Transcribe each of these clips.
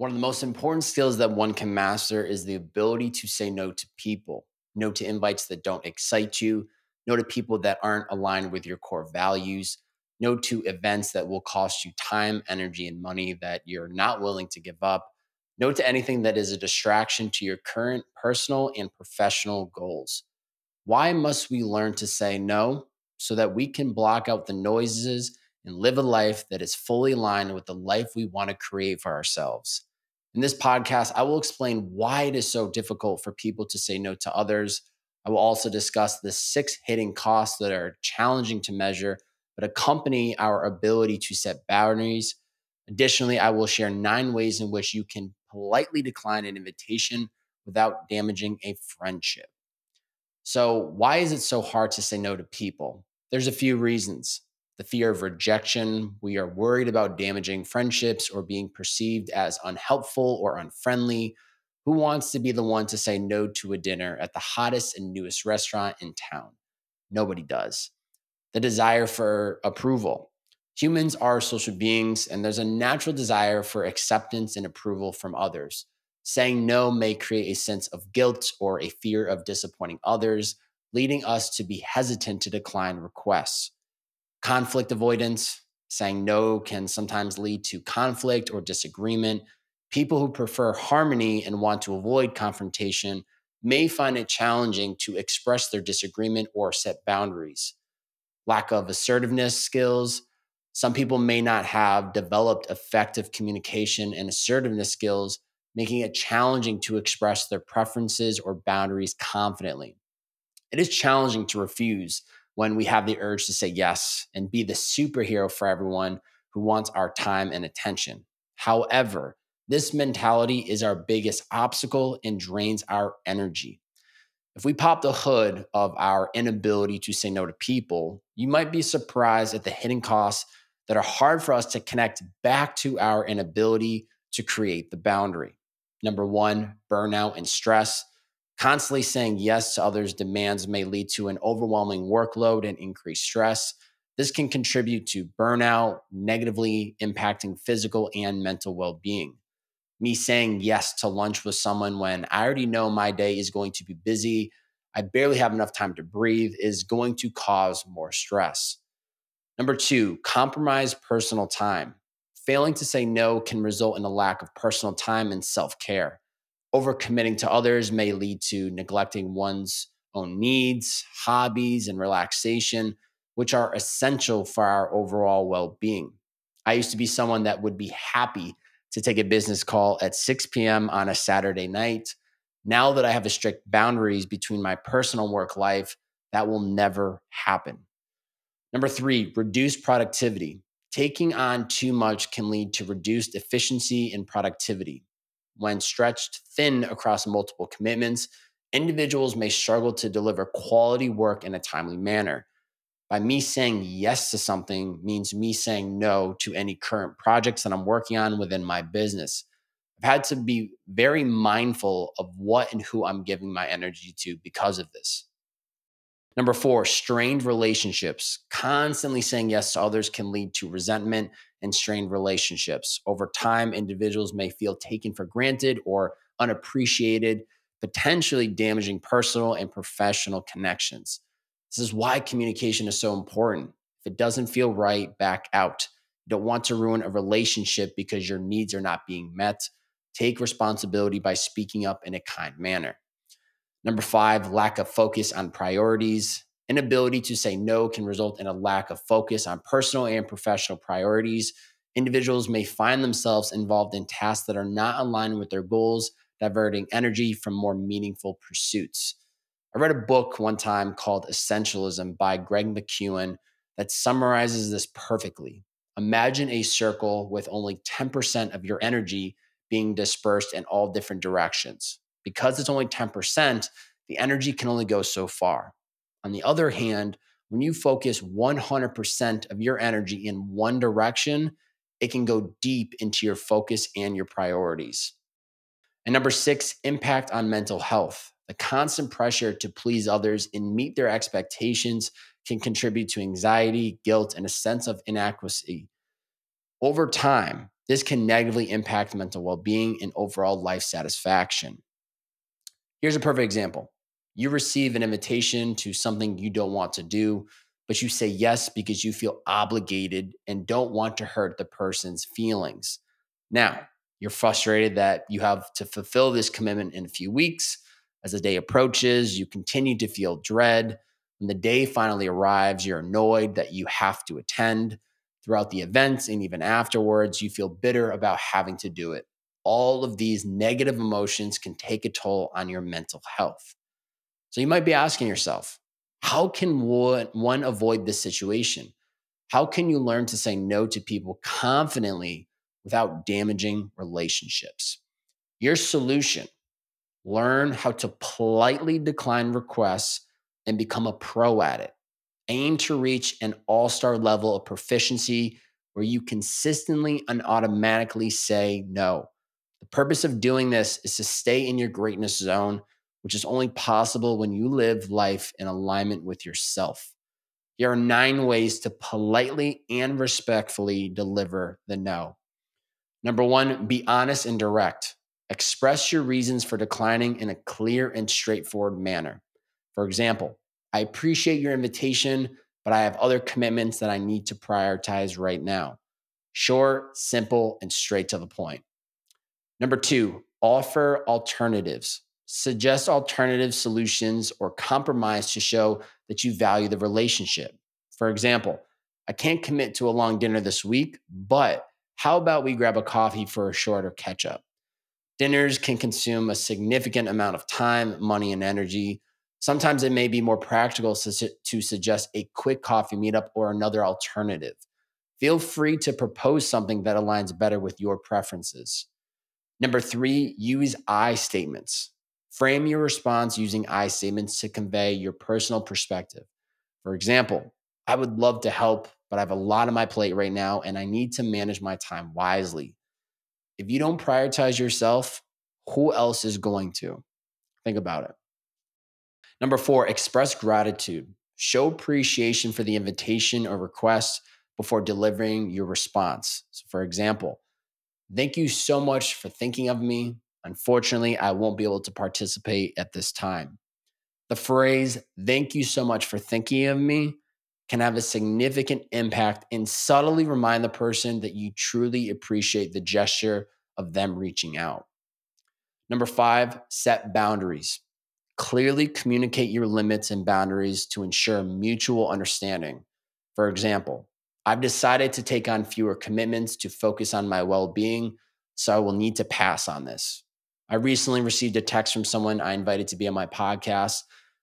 One of the most important skills that one can master is the ability to say no to people, no to invites that don't excite you, no to people that aren't aligned with your core values, no to events that will cost you time, energy, and money that you're not willing to give up, no to anything that is a distraction to your current personal and professional goals. Why must we learn to say no so that we can block out the noises and live a life that is fully aligned with the life we want to create for ourselves? In this podcast, I will explain why it is so difficult for people to say no to others. I will also discuss the six hidden costs that are challenging to measure, but accompany our ability to set boundaries. Additionally, I will share nine ways in which you can politely decline an invitation without damaging a friendship. So, why is it so hard to say no to people? There's a few reasons the fear of rejection. We are worried about damaging friendships or being perceived as unhelpful or unfriendly. Who wants to be the one to say no to a dinner at the hottest and newest restaurant in town? Nobody does. The desire for approval. Humans are social beings, and there's a natural desire for acceptance and approval from others. Saying no may create a sense of guilt or a fear of disappointing others, leading us to be hesitant to decline requests. Conflict avoidance, saying no can sometimes lead to conflict or disagreement. People who prefer harmony and want to avoid confrontation may find it challenging to express their disagreement or set boundaries. Lack of assertiveness skills. Some people may not have developed effective communication and assertiveness skills, making it challenging to express their preferences or boundaries confidently. It is challenging to refuse when we have the urge to say yes and be the superhero for everyone who wants our time and attention. However, this mentality is our biggest obstacle and drains our energy. If we pop the hood of our inability to say no to people, you might be surprised at the hidden costs that are hard for us to connect back to our inability to create the boundary. Number one, burnout and stress. Constantly saying yes to others' demands may lead to an overwhelming workload and increased stress. This can contribute to burnout, negatively impacting physical and mental well being. Me saying yes to lunch with someone when I already know my day is going to be busy, I barely have enough time to breathe, is going to cause more stress. Number two, compromise personal time. Failing to say no can result in a lack of personal time and self care overcommitting to others may lead to neglecting one's own needs, hobbies, and relaxation, which are essential for our overall well being. I used to be someone that would be happy to take a business call at 6 p.m. on a Saturday night. Now that I have a strict boundaries between my personal work life, that will never happen. Number three, reduce productivity. Taking on too much can lead to reduced efficiency and productivity when stretched thin across multiple commitments, individuals may struggle to deliver quality work in a timely manner. By me saying yes to something means me saying no to any current projects that I'm working on within my business. I've had to be very mindful of what and who I'm giving my energy to because of this. Number four, strained relationships. Constantly saying yes to others can lead to resentment and strained relationships. Over time, individuals may feel taken for granted or unappreciated, potentially damaging personal and professional connections. This is why communication is so important. If it doesn't feel right, back out. You don't want to ruin a relationship because your needs are not being met. Take responsibility by speaking up in a kind manner. Number five, lack of focus on priorities. Inability to say no can result in a lack of focus on personal and professional priorities. Individuals may find themselves involved in tasks that are not aligned with their goals, diverting energy from more meaningful pursuits. I read a book one time called Essentialism by Greg McKeown that summarizes this perfectly. Imagine a circle with only 10% of your energy being dispersed in all different directions. Because it's only 10%, the energy can only go so far. On the other hand, when you focus 100% of your energy in one direction, it can go deep into your focus and your priorities. And number six, impact on mental health. The constant pressure to please others and meet their expectations can contribute to anxiety, guilt, and a sense of inadequacy. Over time, This can negatively impact mental well being and overall life satisfaction. Here's a perfect example you receive an invitation to something you don't want to do, but you say yes because you feel obligated and don't want to hurt the person's feelings. Now, you're frustrated that you have to fulfill this commitment in a few weeks. As the day approaches, you continue to feel dread. When the day finally arrives, you're annoyed that you have to attend. Throughout the events and even afterwards, you feel bitter about having to do it. All of these negative emotions can take a toll on your mental health. So you might be asking yourself, how can one avoid this situation? How can you learn to say no to people confidently without damaging relationships? Your solution learn how to politely decline requests and become a pro at it. Aim to reach an all star level of proficiency where you consistently and automatically say no. The purpose of doing this is to stay in your greatness zone which is only possible when you live life in alignment with yourself. Here are nine ways to politely and respectfully deliver the no. Number one, be honest and direct. Express your reasons for declining in a clear and straightforward manner. For example, I appreciate your invitation, but I have other commitments that I need to prioritize right now. Short, simple, and straight to the point. Number two, offer alternatives. Suggest alternative solutions or compromise to show that you value the relationship. For example, I can't commit to a long dinner this week, but how about we grab a coffee for a shorter catch up? Dinners can consume a significant amount of time, money, and energy. Sometimes it may be more practical to suggest a quick coffee meetup or another alternative. Feel free to propose something that aligns better with your preferences. Number three, use I statements. Frame your response using I statements to convey your personal perspective. For example, I would love to help, but I have a lot on my plate right now and I need to manage my time wisely. If you don't prioritize yourself, who else is going to? Think about it. Number four, express gratitude. Show appreciation for the invitation or request before delivering your response. So, for example, thank you so much for thinking of me. Unfortunately, I won't be able to participate at this time. The phrase, thank you so much for thinking of me, can have a significant impact and subtly remind the person that you truly appreciate the gesture of them reaching out. Number five, set boundaries. Clearly communicate your limits and boundaries to ensure mutual understanding. For example, I've decided to take on fewer commitments to focus on my well being, so I will need to pass on this. I recently received a text from someone I invited to be on my podcast.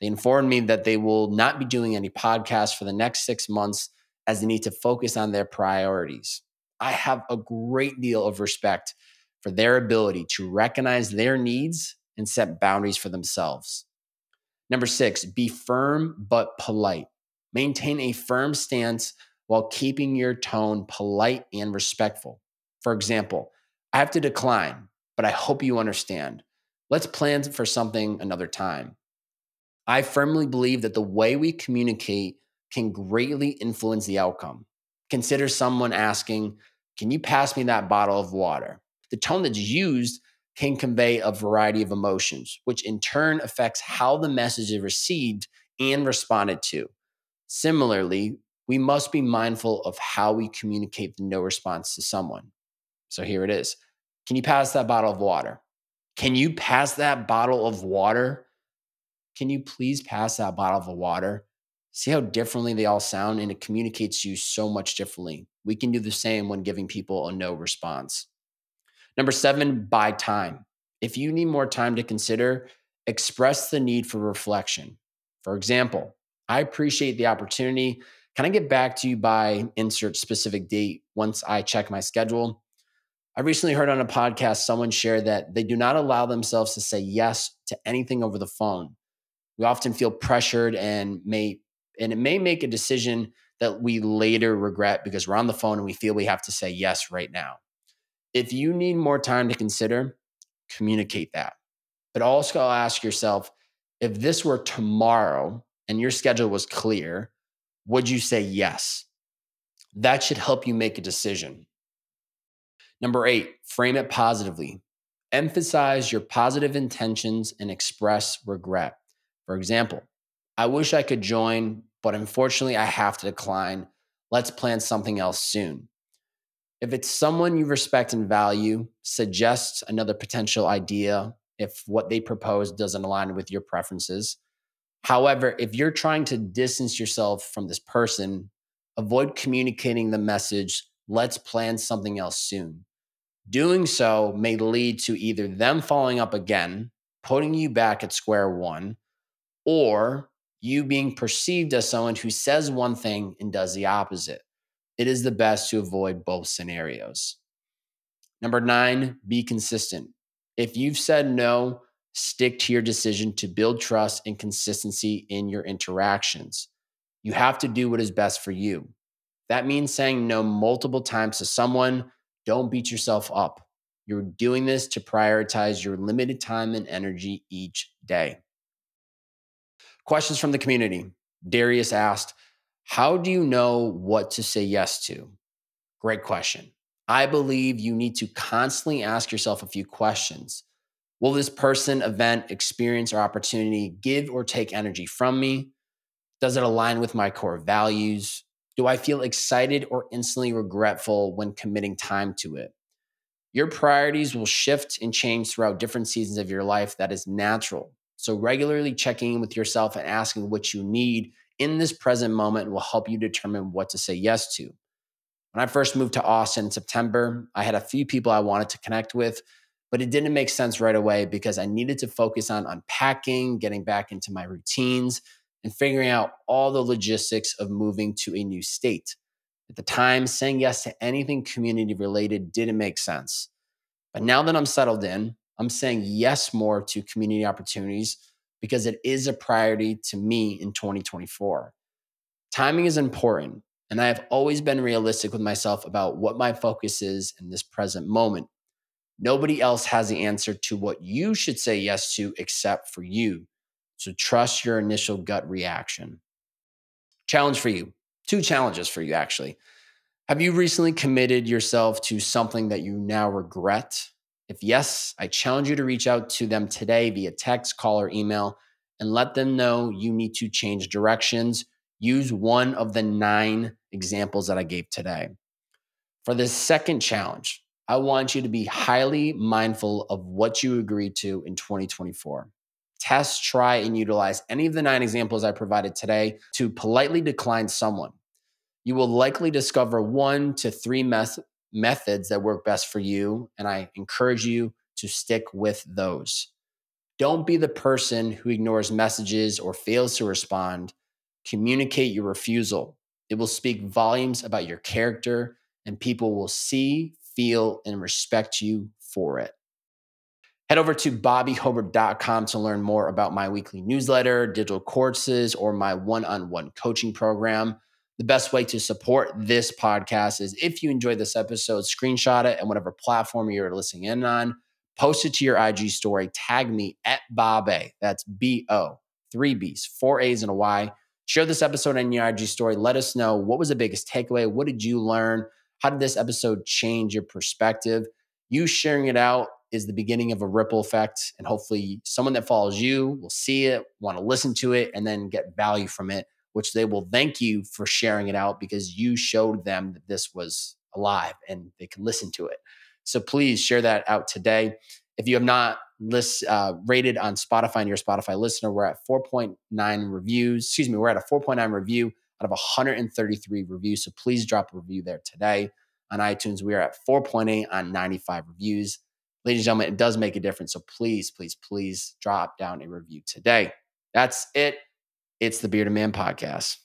They informed me that they will not be doing any podcasts for the next six months as they need to focus on their priorities. I have a great deal of respect for their ability to recognize their needs and set boundaries for themselves. Number six, be firm but polite. Maintain a firm stance while keeping your tone polite and respectful. For example, I have to decline but I hope you understand. Let's plan for something another time. I firmly believe that the way we communicate can greatly influence the outcome. Consider someone asking, Can you pass me that bottle of water? The tone that's used can convey a variety of emotions, which in turn affects how the message is received and responded to. Similarly, we must be mindful of how we communicate the no response to someone. So here it is can you pass that bottle of water? Can you pass that bottle of water? Can you please pass that bottle of water? See how differently they all sound, and it communicates you so much differently. We can do the same when giving people a no response. Number seven, buy time. If you need more time to consider, express the need for reflection. For example, I appreciate the opportunity. Can I get back to you by insert specific date once I check my schedule? I recently heard on a podcast someone share that they do not allow themselves to say yes to anything over the phone. We often feel pressured and may and it may make a decision that we later regret because we're on the phone and we feel we have to say yes right now. If you need more time to consider, communicate that. But also ask yourself if this were tomorrow and your schedule was clear, would you say yes? That should help you make a decision. Number eight, frame it positively. Emphasize your positive intentions and express regret. For example, I wish I could join, but unfortunately, I have to decline. Let's plan something else soon. If it's someone you respect and value, suggest another potential idea if what they propose doesn't align with your preferences. However, if you're trying to distance yourself from this person, avoid communicating the message, let's plan something else soon. Doing so may lead to either them following up again, putting you back at square one, or you being perceived as someone who says one thing and does the opposite. It is the best to avoid both scenarios. Number nine, be consistent. If you've said no, stick to your decision to build trust and consistency in your interactions. You have to do what is best for you. That means saying no multiple times to someone. Don't beat yourself up. You're doing this to prioritize your limited time and energy each day. Questions from the community. Darius asked, How do you know what to say yes to? Great question. I believe you need to constantly ask yourself a few questions. Will this person, event, experience, or opportunity give or take energy from me? Does it align with my core values? Do I feel excited or instantly regretful when committing time to it? Your priorities will shift and change throughout different seasons of your life. That is natural. So, regularly checking in with yourself and asking what you need in this present moment will help you determine what to say yes to. When I first moved to Austin in September, I had a few people I wanted to connect with, but it didn't make sense right away because I needed to focus on unpacking, getting back into my routines, and figuring out all the logistics of moving to a new state. At the time, saying yes to anything community related didn't make sense. But now that I'm settled in, I'm saying yes more to community opportunities because it is a priority to me in 2024. Timing is important, and I have always been realistic with myself about what my focus is in this present moment. Nobody else has the answer to what you should say yes to except for you. So trust your initial gut reaction. Challenge for you two challenges for you, actually. Have you recently committed yourself to something that you now regret? If yes, I challenge you to reach out to them today via text, call, or email and let them know you need to change directions. Use one of the nine examples that I gave today. For the second challenge, I want you to be highly mindful of what you agreed to in 2024 test, try, and utilize any of the nine examples I provided today to politely decline someone. You will likely discover one to three mes- methods that work best for you, and I encourage you to stick with those. Don't be the person who ignores messages or fails to respond. Communicate your refusal. It will speak volumes about your character, and people will see, feel, and respect you for it. Head over to bobbyhobert.com to learn more about my weekly newsletter, digital courses, or my one on one coaching program. The best way to support this podcast is if you enjoyed this episode, screenshot it and whatever platform you're listening in on, post it to your IG story, tag me at Bob That's B O, three B's, four A's, and a Y. Share this episode on your IG story. Let us know what was the biggest takeaway? What did you learn? How did this episode change your perspective? You sharing it out is the beginning of a ripple effect. And hopefully, someone that follows you will see it, want to listen to it, and then get value from it, which they will thank you for sharing it out because you showed them that this was alive and they can listen to it. So please share that out today. If you have not list, uh, rated on Spotify and you're a Spotify listener, we're at 4.9 reviews. Excuse me, we're at a 4.9 review out of 133 reviews. So please drop a review there today. On iTunes, we are at 4.8 on 95 reviews ladies and gentlemen, it does make a difference. So please, please, please drop down a review today. That's it. It's the Bearded Man Podcast.